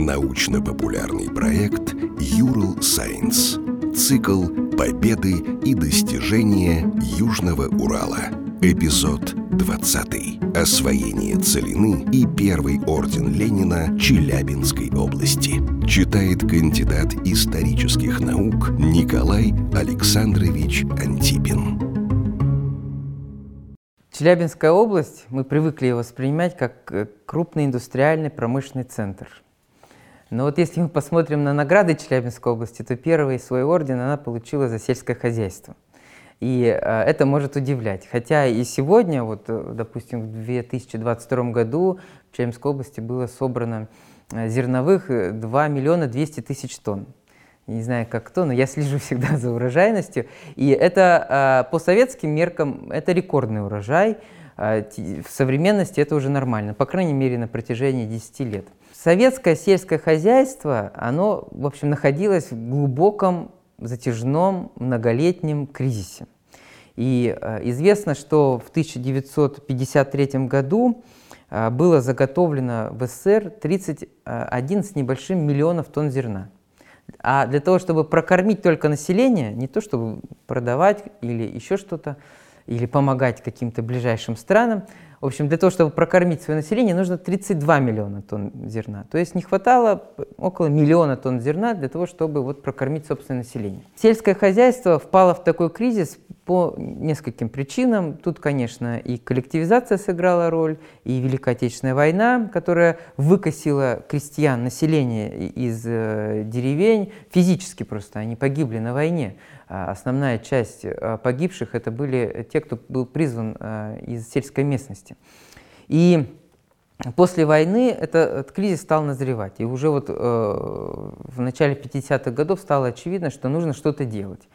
Научно-популярный проект «Юрл Сайенс». Цикл «Победы и достижения Южного Урала». Эпизод 20. Освоение целины и первый орден Ленина Челябинской области. Читает кандидат исторических наук Николай Александрович Антипин. Челябинская область, мы привыкли воспринимать как э, крупный индустриальный промышленный центр. Но вот если мы посмотрим на награды Челябинской области, то первый свой орден она получила за сельское хозяйство. И э, это может удивлять. Хотя и сегодня, вот, э, допустим, в 2022 году в Челябинской области было собрано зерновых 2 миллиона 200 тысяч тонн не знаю как кто, но я слежу всегда за урожайностью. И это по советским меркам это рекордный урожай. В современности это уже нормально, по крайней мере на протяжении 10 лет. Советское сельское хозяйство, оно, в общем, находилось в глубоком, затяжном, многолетнем кризисе. И а, известно, что в 1953 году было заготовлено в СССР 31 с небольшим миллионов тонн зерна. А для того, чтобы прокормить только население, не то чтобы продавать или еще что-то, или помогать каким-то ближайшим странам, в общем, для того, чтобы прокормить свое население, нужно 32 миллиона тонн зерна. То есть не хватало около миллиона тонн зерна для того, чтобы вот прокормить собственное население. Сельское хозяйство впало в такой кризис по нескольким причинам. Тут, конечно, и коллективизация сыграла роль, и Великая Отечественная война, которая выкосила крестьян, население из э, деревень, физически просто, они погибли на войне. А основная часть э, погибших это были те, кто был призван э, из сельской местности. И после войны это, этот кризис стал назревать. И уже вот э, в начале 50-х годов стало очевидно, что нужно что-то делать.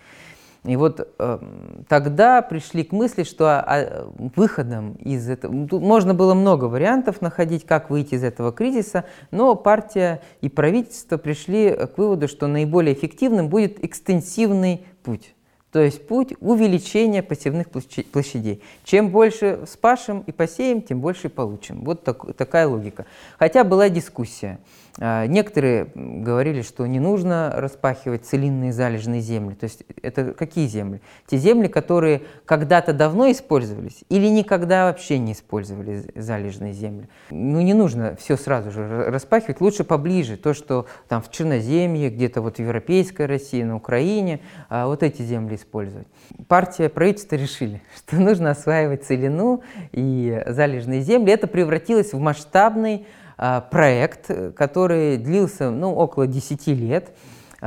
И вот э, тогда пришли к мысли, что а, а, выходом из этого... Тут можно было много вариантов находить, как выйти из этого кризиса, но партия и правительство пришли к выводу, что наиболее эффективным будет экстенсивный путь. То есть путь увеличения посевных площадей. Чем больше спашем и посеем, тем больше получим. Вот так, такая логика. Хотя была дискуссия. А, некоторые говорили, что не нужно распахивать целинные залежные земли. То есть это какие земли? Те земли, которые когда-то давно использовались или никогда вообще не использовали залежные земли. Ну не нужно все сразу же распахивать, лучше поближе. То, что там в Черноземье, где-то вот в Европейской России, на Украине, а, вот эти земли использовать. Партия, правительство решили, что нужно осваивать целину и залежные земли. Это превратилось в масштабный проект, который длился ну, около 10 лет,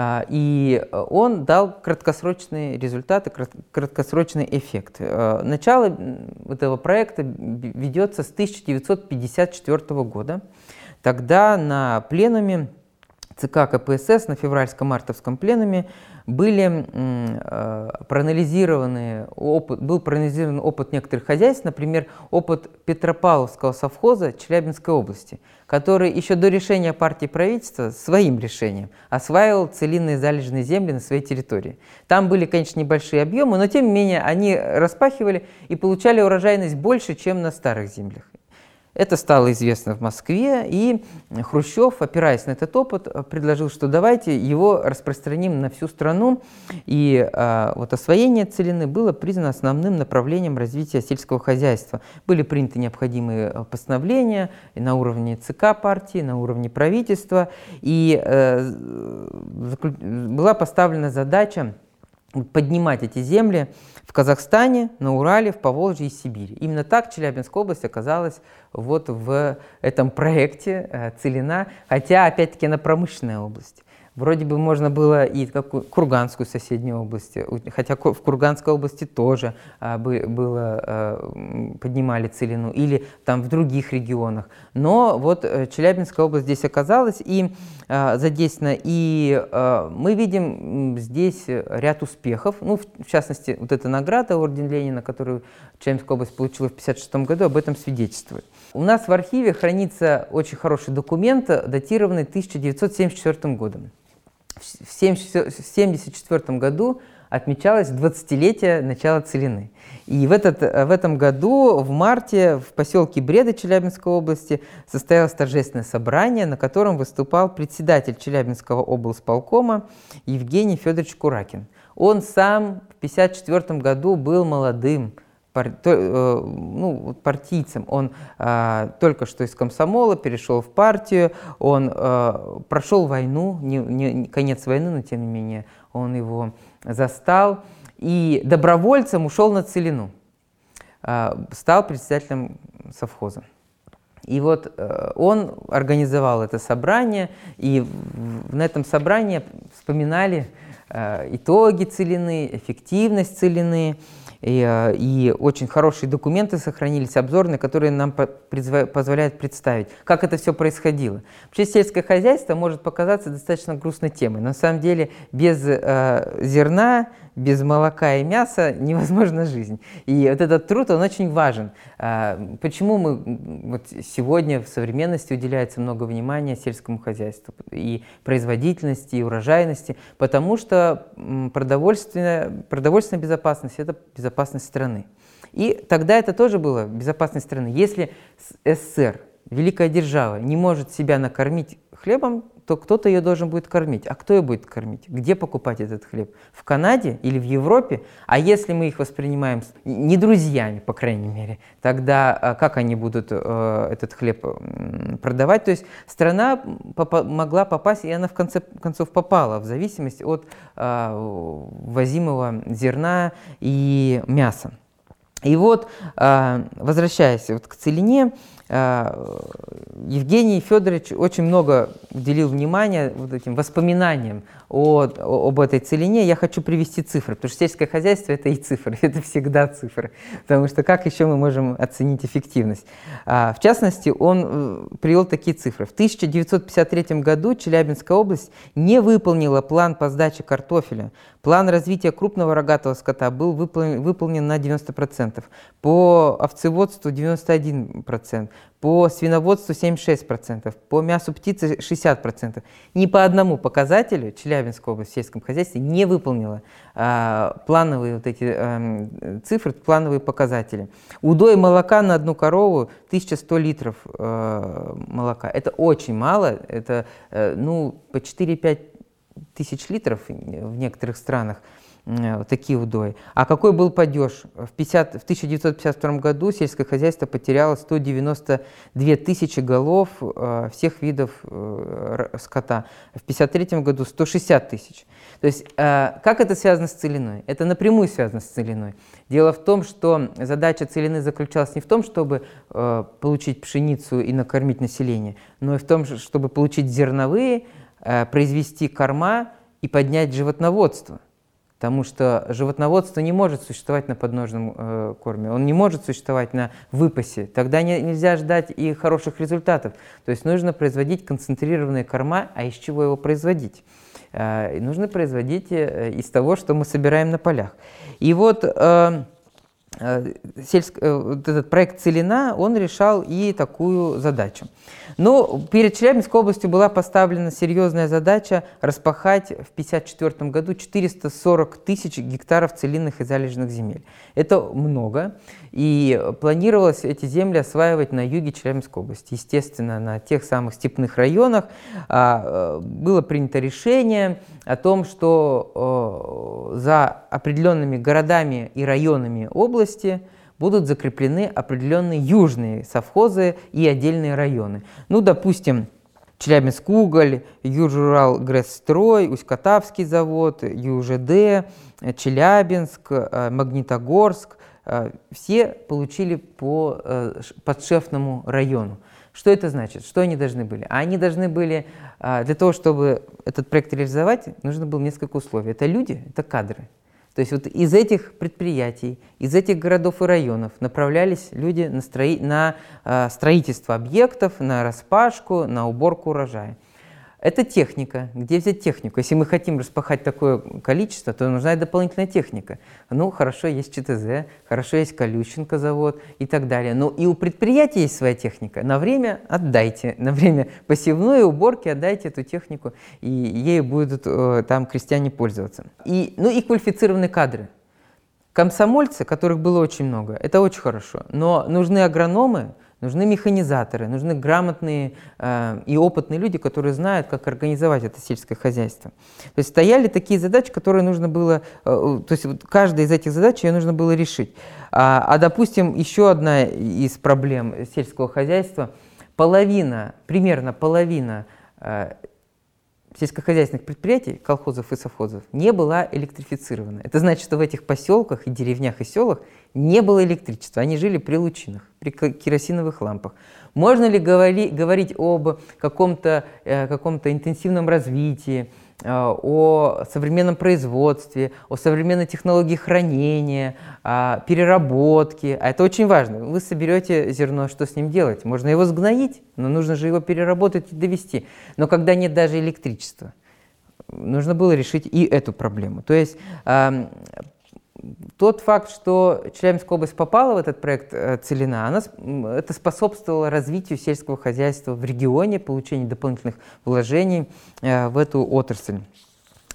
а, и он дал краткосрочные результаты, краткосрочный эффект. А, начало этого проекта ведется с 1954 года. Тогда на пленуме ЦК КПСС, на февральско-мартовском пленуме, были э, проанализированы опыт, был проанализирован опыт некоторых хозяйств, например, опыт Петропавловского совхоза Челябинской области, который еще до решения партии правительства своим решением осваивал целинные залежные земли на своей территории. Там были, конечно, небольшие объемы, но тем не менее они распахивали и получали урожайность больше, чем на старых землях. Это стало известно в Москве, и Хрущев, опираясь на этот опыт, предложил, что давайте его распространим на всю страну. И а, вот освоение целины было признано основным направлением развития сельского хозяйства. Были приняты необходимые а, постановления на уровне ЦК партии, на уровне правительства, и а, была поставлена задача поднимать эти земли в Казахстане, на Урале, в Поволжье и Сибири. Именно так Челябинская область оказалась вот в этом проекте э, «Целина», хотя, опять-таки, она промышленная область. Вроде бы можно было и какую, Курганскую соседнюю область, хотя в Курганской области тоже а, было, а, поднимали целину, или там в других регионах. Но вот э, Челябинская область здесь оказалась и а, задействована, и а, мы видим здесь ряд успехов, ну, в, в частности, вот эта награда Орден Ленина, которую Челябинская область получила в 1956 году, об этом свидетельствует. У нас в архиве хранится очень хороший документ, датированный 1974 годом. В 1974 году отмечалось 20-летие начала целины. И в, этот, в этом году, в марте, в поселке Бреда Челябинской области состоялось торжественное собрание, на котором выступал председатель Челябинского облсполкома Евгений Федорович Куракин. Он сам в 1954 году был молодым пар, то, э, ну, партийцем. Он э, только что из комсомола перешел в партию, он э, прошел войну, не, не, конец войны, но тем не менее он его застал, и добровольцем ушел на Целину, э, стал председателем совхоза. И вот э, он организовал это собрание, и на этом собрании вспоминали э, итоги целины, эффективность целины, и очень хорошие документы сохранились, обзорные, которые нам позволяют представить, как это все происходило. Вообще сельское хозяйство может показаться достаточно грустной темой. Но на самом деле без э, зерна, без молока и мяса невозможна жизнь. И вот этот труд, он очень важен. А, почему мы вот сегодня в современности уделяется много внимания сельскому хозяйству и производительности, и урожайности? Потому что продовольственная, продовольственная безопасность – это безопасность страны. И тогда это тоже было безопасность страны. Если СССР, великая держава, не может себя накормить хлебом, то кто-то ее должен будет кормить. А кто ее будет кормить? Где покупать этот хлеб? В Канаде или в Европе? А если мы их воспринимаем не друзьями, по крайней мере, тогда а, как они будут э, этот хлеб продавать? То есть страна могла попасть, и она в конце концов попала, в зависимости от э, возимого зерна и мяса. И вот, э, возвращаясь вот к целине, Евгений Федорович очень много уделил внимания вот этим воспоминаниям о, об этой целине. Я хочу привести цифры, потому что сельское хозяйство – это и цифры, это всегда цифры. Потому что как еще мы можем оценить эффективность? А, в частности, он э, привел такие цифры. В 1953 году Челябинская область не выполнила план по сдаче картофеля. План развития крупного рогатого скота был выполнен, выполнен на 90%, по овцеводству 91%, по свиноводству 76%, по мясу птицы 60%. Ни по одному показателю Челябинская область в сельском хозяйстве не выполнила э, плановые вот эти э, цифры, плановые показатели. Удой молока на одну корову 1100 литров э, молока. Это очень мало, это э, ну, по 4-5 тысяч литров в некоторых странах такие удои. А какой был падеж? В, 50, в 1952 году сельское хозяйство потеряло 192 тысячи голов э, всех видов э, скота. В 1953 году 160 тысяч. То есть э, как это связано с целиной? Это напрямую связано с целиной. Дело в том, что задача целины заключалась не в том, чтобы э, получить пшеницу и накормить население, но и в том, чтобы получить зерновые, Э, произвести корма и поднять животноводство. Потому что животноводство не может существовать на подножном э, корме, он не может существовать на выпасе. Тогда не, нельзя ждать и хороших результатов. То есть нужно производить концентрированные корма, а из чего его производить? Э, нужно производить э, из того, что мы собираем на полях. И вот э, э, сельск, э, вот этот проект «Целина», он решал и такую задачу. Но перед Челябинской областью была поставлена серьезная задача распахать в 1954 году 440 тысяч гектаров целинных и залежных земель. Это много, и планировалось эти земли осваивать на юге Челябинской области. Естественно, на тех самых степных районах а, э, было принято решение о том, что за определенными городами и районами области – будут закреплены определенные южные совхозы и отдельные районы. Ну, допустим, Челябинск уголь, Южурал Грэсстрой, Усть-Катавский завод, ЮЖД, Челябинск, э, Магнитогорск, э, все получили по э, подшефному району. Что это значит? Что они должны были? Они должны были, для того, чтобы этот проект реализовать, нужно было несколько условий. Это люди, это кадры. То есть вот из этих предприятий, из этих городов и районов направлялись люди на, строи, на э, строительство объектов, на распашку, на уборку урожая. Это техника. Где взять технику? Если мы хотим распахать такое количество, то нужна и дополнительная техника. Ну, хорошо, есть ЧТЗ, хорошо, есть Колющенко завод и так далее. Но и у предприятия есть своя техника. На время отдайте, на время посевной уборки отдайте эту технику, и ею будут э, там крестьяне пользоваться. И, ну и квалифицированные кадры. Комсомольцы, которых было очень много, это очень хорошо. Но нужны агрономы, нужны механизаторы, нужны грамотные э, и опытные люди, которые знают, как организовать это сельское хозяйство. То есть стояли такие задачи, которые нужно было, э, то есть вот каждая из этих задач ее нужно было решить. А, а допустим, еще одна из проблем сельского хозяйства, половина, примерно половина э, сельскохозяйственных предприятий, колхозов и совхозов, не была электрифицирована. Это значит, что в этих поселках и деревнях и селах не было электричества. Они жили при лучинах, при керосиновых лампах. Можно ли говори, говорить об каком-то э, каком интенсивном развитии, о современном производстве, о современной технологии хранения, переработки. А это очень важно. Вы соберете зерно, что с ним делать? Можно его сгноить, но нужно же его переработать и довести. Но когда нет даже электричества, нужно было решить и эту проблему. То есть тот факт, что Челябинская область попала в этот проект э, Целина, она, это способствовало развитию сельского хозяйства в регионе, получению дополнительных вложений э, в эту отрасль,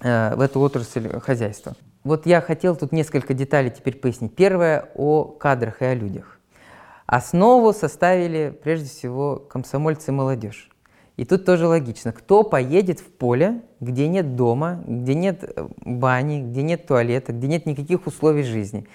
э, в эту отрасль хозяйства. Вот я хотел тут несколько деталей теперь пояснить. Первое о кадрах и о людях. Основу составили прежде всего комсомольцы и молодежь. И тут тоже логично. Кто поедет в поле, где нет дома, где нет э, бани, где нет туалета, где нет никаких условий жизни,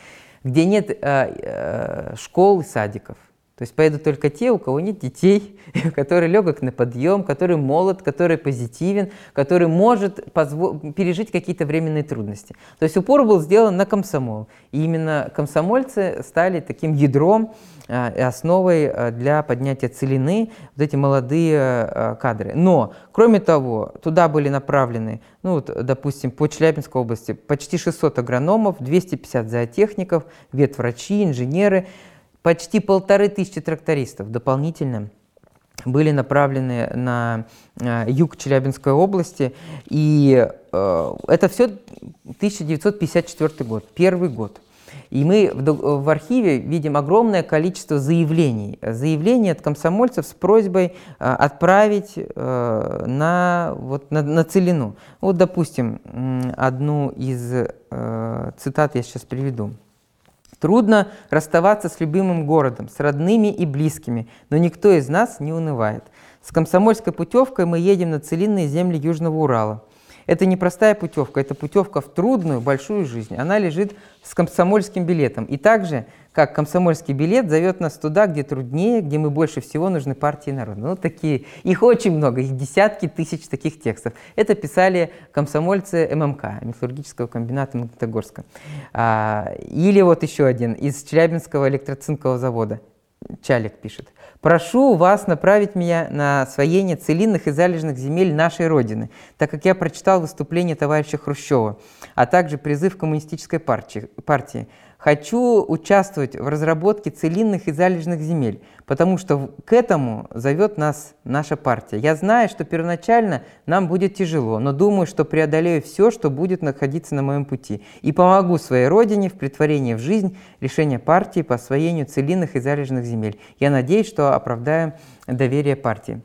где нет э, э, школ и садиков? То есть поедут только те, у кого нет детей, который легок на подъем, который молод, который позитивен, который может пережить какие-то временные трудности. То есть упор был сделан на комсомол. И именно комсомольцы стали таким ядром э, и основой э, для поднятия целины, вот эти молодые э, кадры. Но, кроме того, туда были направлены, ну, вот, допустим, по Челябинской области почти 600 агрономов, 250 зоотехников, ветврачи, инженеры – Почти полторы тысячи трактористов дополнительно были направлены на э, юг Челябинской области. И э, это все 1954 год, первый год. И мы в, в архиве видим огромное количество заявлений. Заявлений от комсомольцев с просьбой э, отправить э, на, вот, на, на целину. Вот, допустим, одну из э, цитат я сейчас приведу. Трудно расставаться с любимым городом, с родными и близкими, но никто из нас не унывает. С комсомольской путевкой мы едем на целинные земли Южного Урала. Это не простая путевка, это путевка в трудную, большую жизнь. Она лежит с комсомольским билетом. И также, как комсомольский билет зовет нас туда, где труднее, где мы больше всего нужны партии народа. Ну, такие, их очень много, их десятки тысяч таких текстов. Это писали комсомольцы ММК, металлургического комбината Магнитогорска. А, или вот еще один, из Челябинского электроцинкового завода. Чалик пишет. «Прошу вас направить меня на освоение целинных и залежных земель нашей Родины, так как я прочитал выступление товарища Хрущева, а также призыв коммунистической партии. партии. Хочу участвовать в разработке целинных и залежных земель, потому что к этому зовет нас наша партия. Я знаю, что первоначально нам будет тяжело, но думаю, что преодолею все, что будет находиться на моем пути, и помогу своей родине в притворении в жизнь решения партии по освоению целинных и залежных земель. Я надеюсь, что оправдаю доверие партии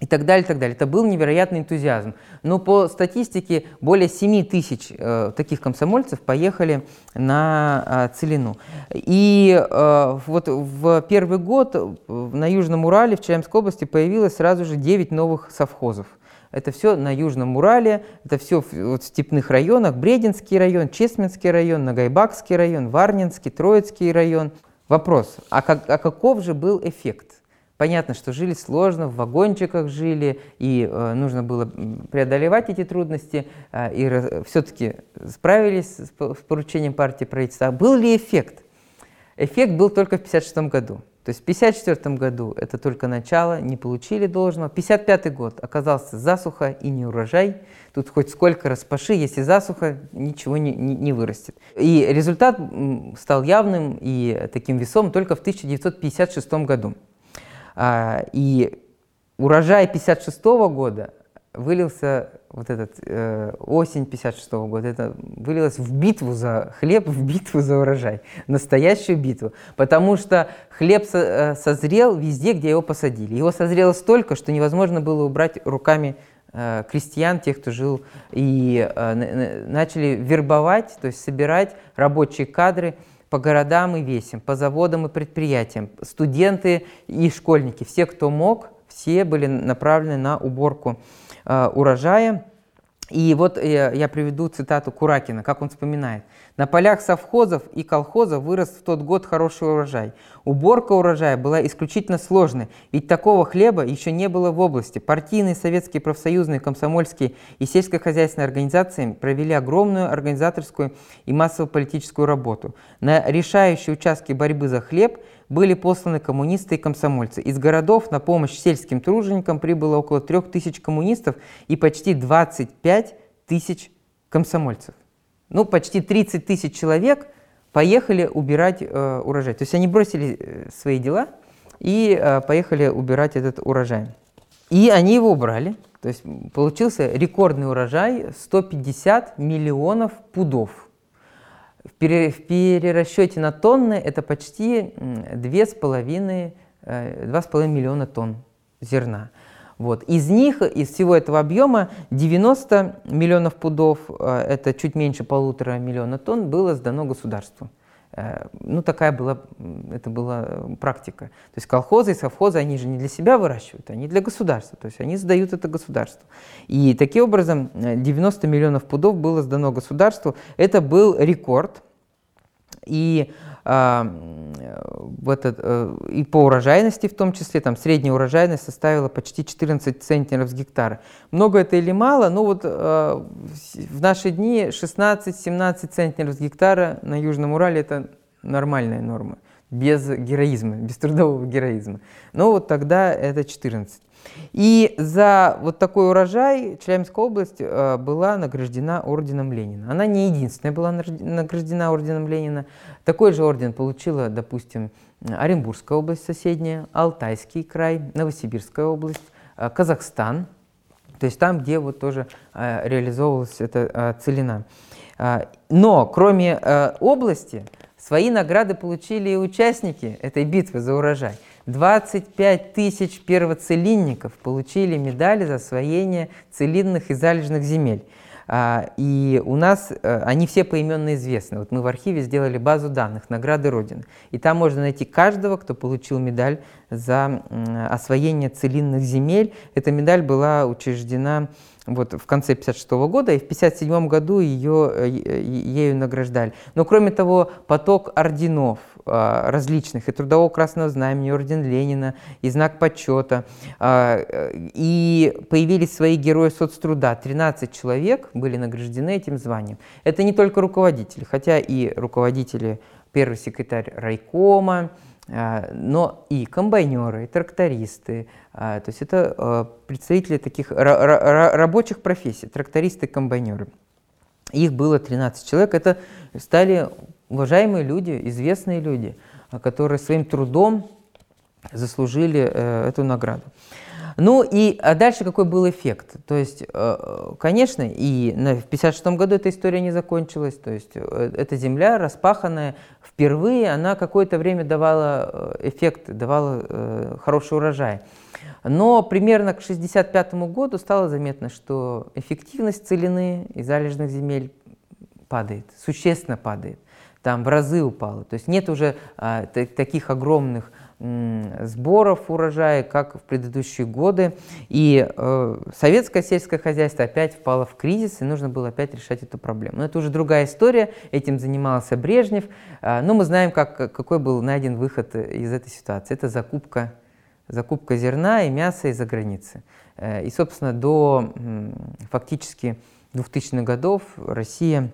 и так далее, и так далее. Это был невероятный энтузиазм. Но по статистике более 7 тысяч э, таких комсомольцев поехали на э, Целину. И э, вот в первый год на Южном Урале, в Челябинской области, появилось сразу же 9 новых совхозов. Это все на Южном Урале, это все в, вот, в степных районах, Брединский район, Чесменский район, Нагайбакский район, Варнинский, Троицкий район. Вопрос, а, как, а каков же был эффект? Понятно, что жили сложно, в вагончиках жили, и э, нужно было преодолевать эти трудности, э, и все-таки справились с, с поручением партии правительства. А был ли эффект? Эффект был только в 1956 году. То есть в 1954 году это только начало, не получили должного. 1955 год оказался засуха и не урожай. Тут хоть сколько распаши, если засуха, ничего не, не, не вырастет. И результат стал явным и таким весом только в 1956 году. А, и урожай 56 года вылился вот этот э, осень 56 -го года, это вылилось в битву за хлеб, в битву за урожай, настоящую битву, потому что хлеб со, э, созрел везде, где его посадили. Его созрело столько, что невозможно было убрать руками э, крестьян, тех, кто жил, и э, начали вербовать, то есть собирать рабочие кадры по городам и весям, по заводам и предприятиям. Студенты и школьники, все, кто мог, все были направлены на уборку Э, урожая. И вот я, я приведу цитату Куракина, как он вспоминает. «На полях совхозов и колхозов вырос в тот год хороший урожай. Уборка урожая была исключительно сложной, ведь такого хлеба еще не было в области. Партийные, советские, профсоюзные, комсомольские и сельскохозяйственные организации провели огромную организаторскую и массово-политическую работу. На решающие участки борьбы за хлеб – были посланы коммунисты и комсомольцы. Из городов на помощь сельским труженикам прибыло около 3000 коммунистов и почти 25 тысяч комсомольцев. Ну, почти 30 тысяч человек поехали убирать э, урожай. То есть они бросили э, свои дела и э, поехали убирать этот урожай. И они его убрали. То есть получился рекордный урожай 150 миллионов пудов. В, пере, в перерасчете на тонны это почти 2,5, 2,5 э, миллиона тонн зерна. Вот. Из них, из всего этого объема, 90 миллионов пудов, э, это чуть меньше полутора миллиона тонн, было сдано государству. Э, ну, такая была, это была э, практика. То есть колхозы и совхозы, они же не для себя выращивают, они для государства. То есть они сдают это государству. И таким образом 90 э, миллионов пудов было сдано государству. Это был рекорд. И в этот, и по урожайности в том числе, там средняя урожайность составила почти 14 центнеров с гектара. Много это или мало? Ну вот в наши дни 16-17 центнеров с гектара на Южном Урале это нормальная норма, без героизма, без трудового героизма. Но вот тогда это 14. И за вот такой урожай Челябинская область э, была награждена орденом Ленина. Она не единственная была награждена орденом Ленина. Такой же орден получила, допустим, Оренбургская область соседняя, Алтайский край, Новосибирская область, э, Казахстан. То есть там, где вот тоже э, реализовывалась эта целина. Но кроме области, свои награды получили и участники этой битвы за урожай. 25 тысяч первоцелинников получили медали за освоение целинных и залежных земель. А, и у нас э, они все поименно известны. Вот мы в архиве сделали базу данных «Награды Родины». И там можно найти каждого, кто получил медаль за освоение целинных земель. Эта медаль была учреждена вот, в конце 1956 года, и в 1957 году ее, э, ею награждали. Но кроме того, поток орденов а, различных, и Трудового Красного Знамени, Орден Ленина, и Знак Почета, а, и появились свои герои соцтруда. 13 человек были награждены этим званием. Это не только руководители, хотя и руководители, первый секретарь райкома, но и комбайнеры, и трактористы, то есть это представители таких рабочих профессий, трактористы, комбайнеры. Их было 13 человек, это стали уважаемые люди, известные люди, которые своим трудом заслужили э, эту награду. Ну и а дальше какой был эффект? То есть, э, конечно, и в 1956 году эта история не закончилась. То есть э, эта земля, распаханная впервые, она какое-то время давала э, эффект, давала хороший урожай. Но примерно к 1965 году стало заметно, что эффективность целины и залежных земель падает, существенно падает там в разы упало. То есть нет уже а, таких огромных сборов урожая, как в предыдущие годы. И э, советское сельское хозяйство опять впало в кризис, и нужно было опять решать эту проблему. Но это уже другая история, этим занимался Брежнев. Э, но мы знаем, как, какой был найден выход из этой ситуации. Это закупка, закупка зерна и мяса из-за границы. Э, и, собственно, до э, фактически 2000-х годов Россия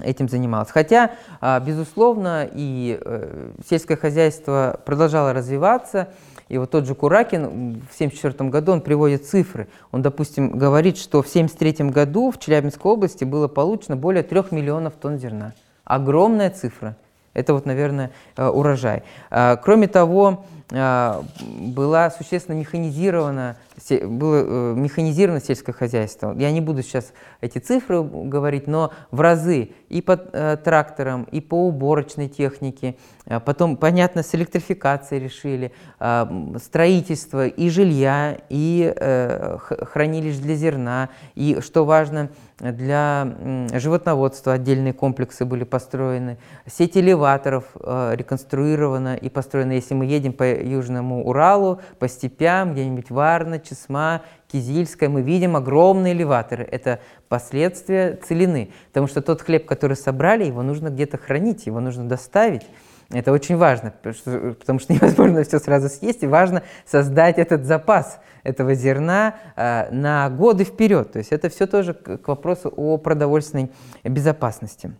этим занималась. Хотя, а, безусловно, и э, сельское хозяйство продолжало развиваться, и вот тот же Куракин в 1974 году он приводит цифры. Он, допустим, говорит, что в 1973 году в Челябинской области было получено более 3 миллионов тонн зерна. Огромная цифра. Это вот, наверное, э, урожай. А, кроме того, была существенно механизирована, было э, механизировано сельское хозяйство. Я не буду сейчас эти цифры говорить, но в разы и по э, тракторам, и по уборочной технике. А потом, понятно, с электрификацией решили, а, строительство и жилья, и э, хранилищ для зерна, и, что важно, для животноводства отдельные комплексы были построены, сеть элеваторов реконструирована и построена. Если мы едем по Южному Уралу, по степям, где-нибудь Варна, Чесма, Кизильская, мы видим огромные элеваторы. Это последствия целины, потому что тот хлеб, который собрали, его нужно где-то хранить, его нужно доставить. Это очень важно, потому что невозможно все сразу съесть, и важно создать этот запас этого зерна э, на годы вперед. То есть это все тоже к вопросу о продовольственной безопасности.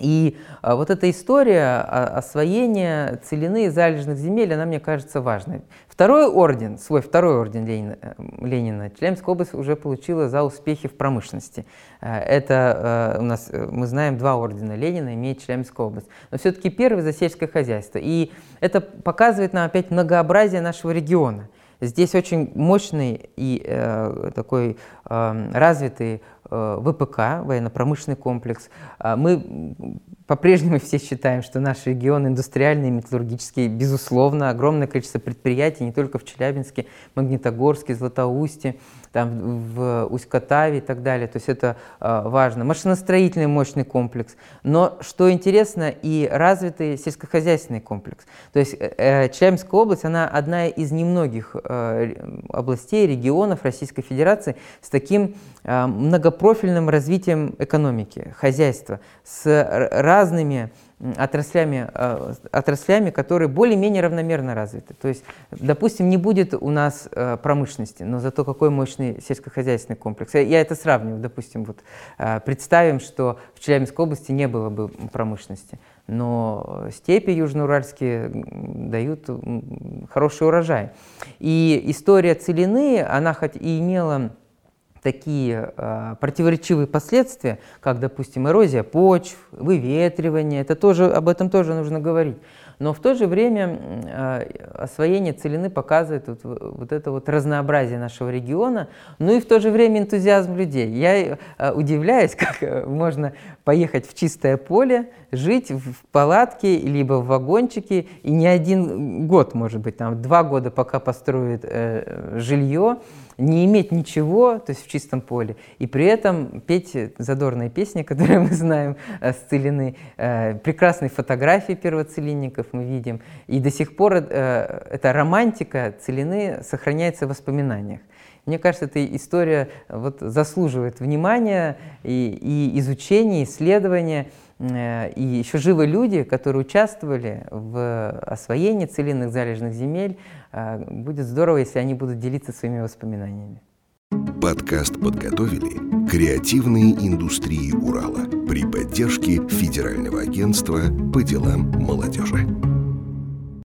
И а, вот эта история освоения целины и залежных земель, она мне кажется важной. Второй орден, свой второй орден Ленина, э, Ленина Челябинская область уже получила за успехи в промышленности. Э, это э, у нас, мы знаем, два ордена Ленина имеет Челябинская область. Но все-таки первый за сельское хозяйство. И это показывает нам опять многообразие нашего региона. Здесь очень мощный и э, такой развитый э, ВПК, военно-промышленный комплекс. А мы по-прежнему все считаем, что наш регион индустриальный, металлургический, безусловно, огромное количество предприятий, не только в Челябинске, Магнитогорске, Златоусте, там, в Усть-Катаве и так далее. То есть это э, важно. Машиностроительный мощный комплекс. Но, что интересно, и развитый сельскохозяйственный комплекс. То есть э, э Челябинская область, она одна из немногих э, областей, регионов Российской Федерации с таким э, многопрофильным развитием экономики, хозяйства, с разными отраслями, э, отраслями, которые более-менее равномерно развиты. То есть, допустим, не будет у нас э, промышленности, но зато какой мощный сельскохозяйственный комплекс. Я это сравниваю, допустим, вот представим, что в Челябинской области не было бы промышленности, но степи южноуральские дают хороший урожай. И история целины, она хоть и имела такие э, противоречивые последствия, как, допустим, эрозия почв, выветривание, это тоже, об этом тоже нужно говорить. Но в то же время э, освоение целины показывает вот, вот это вот разнообразие нашего региона, ну и в то же время энтузиазм людей. Я э, удивляюсь, как можно поехать в чистое поле, жить в палатке, либо в вагончике, и не один год, может быть, там два года, пока построят э, жилье, не иметь ничего, то есть в чистом поле, и при этом петь задорные песни, которые мы знаем э, с Целины, э, прекрасные фотографии первоцелинников мы видим, и до сих пор э, эта романтика Целины сохраняется в воспоминаниях. Мне кажется, эта история вот, заслуживает внимания и, и изучения, исследования. Э, и еще живы люди, которые участвовали в освоении целинных залежных земель. Э, будет здорово, если они будут делиться своими воспоминаниями. Подкаст подготовили креативные индустрии Урала при поддержке Федерального агентства по делам молодежи.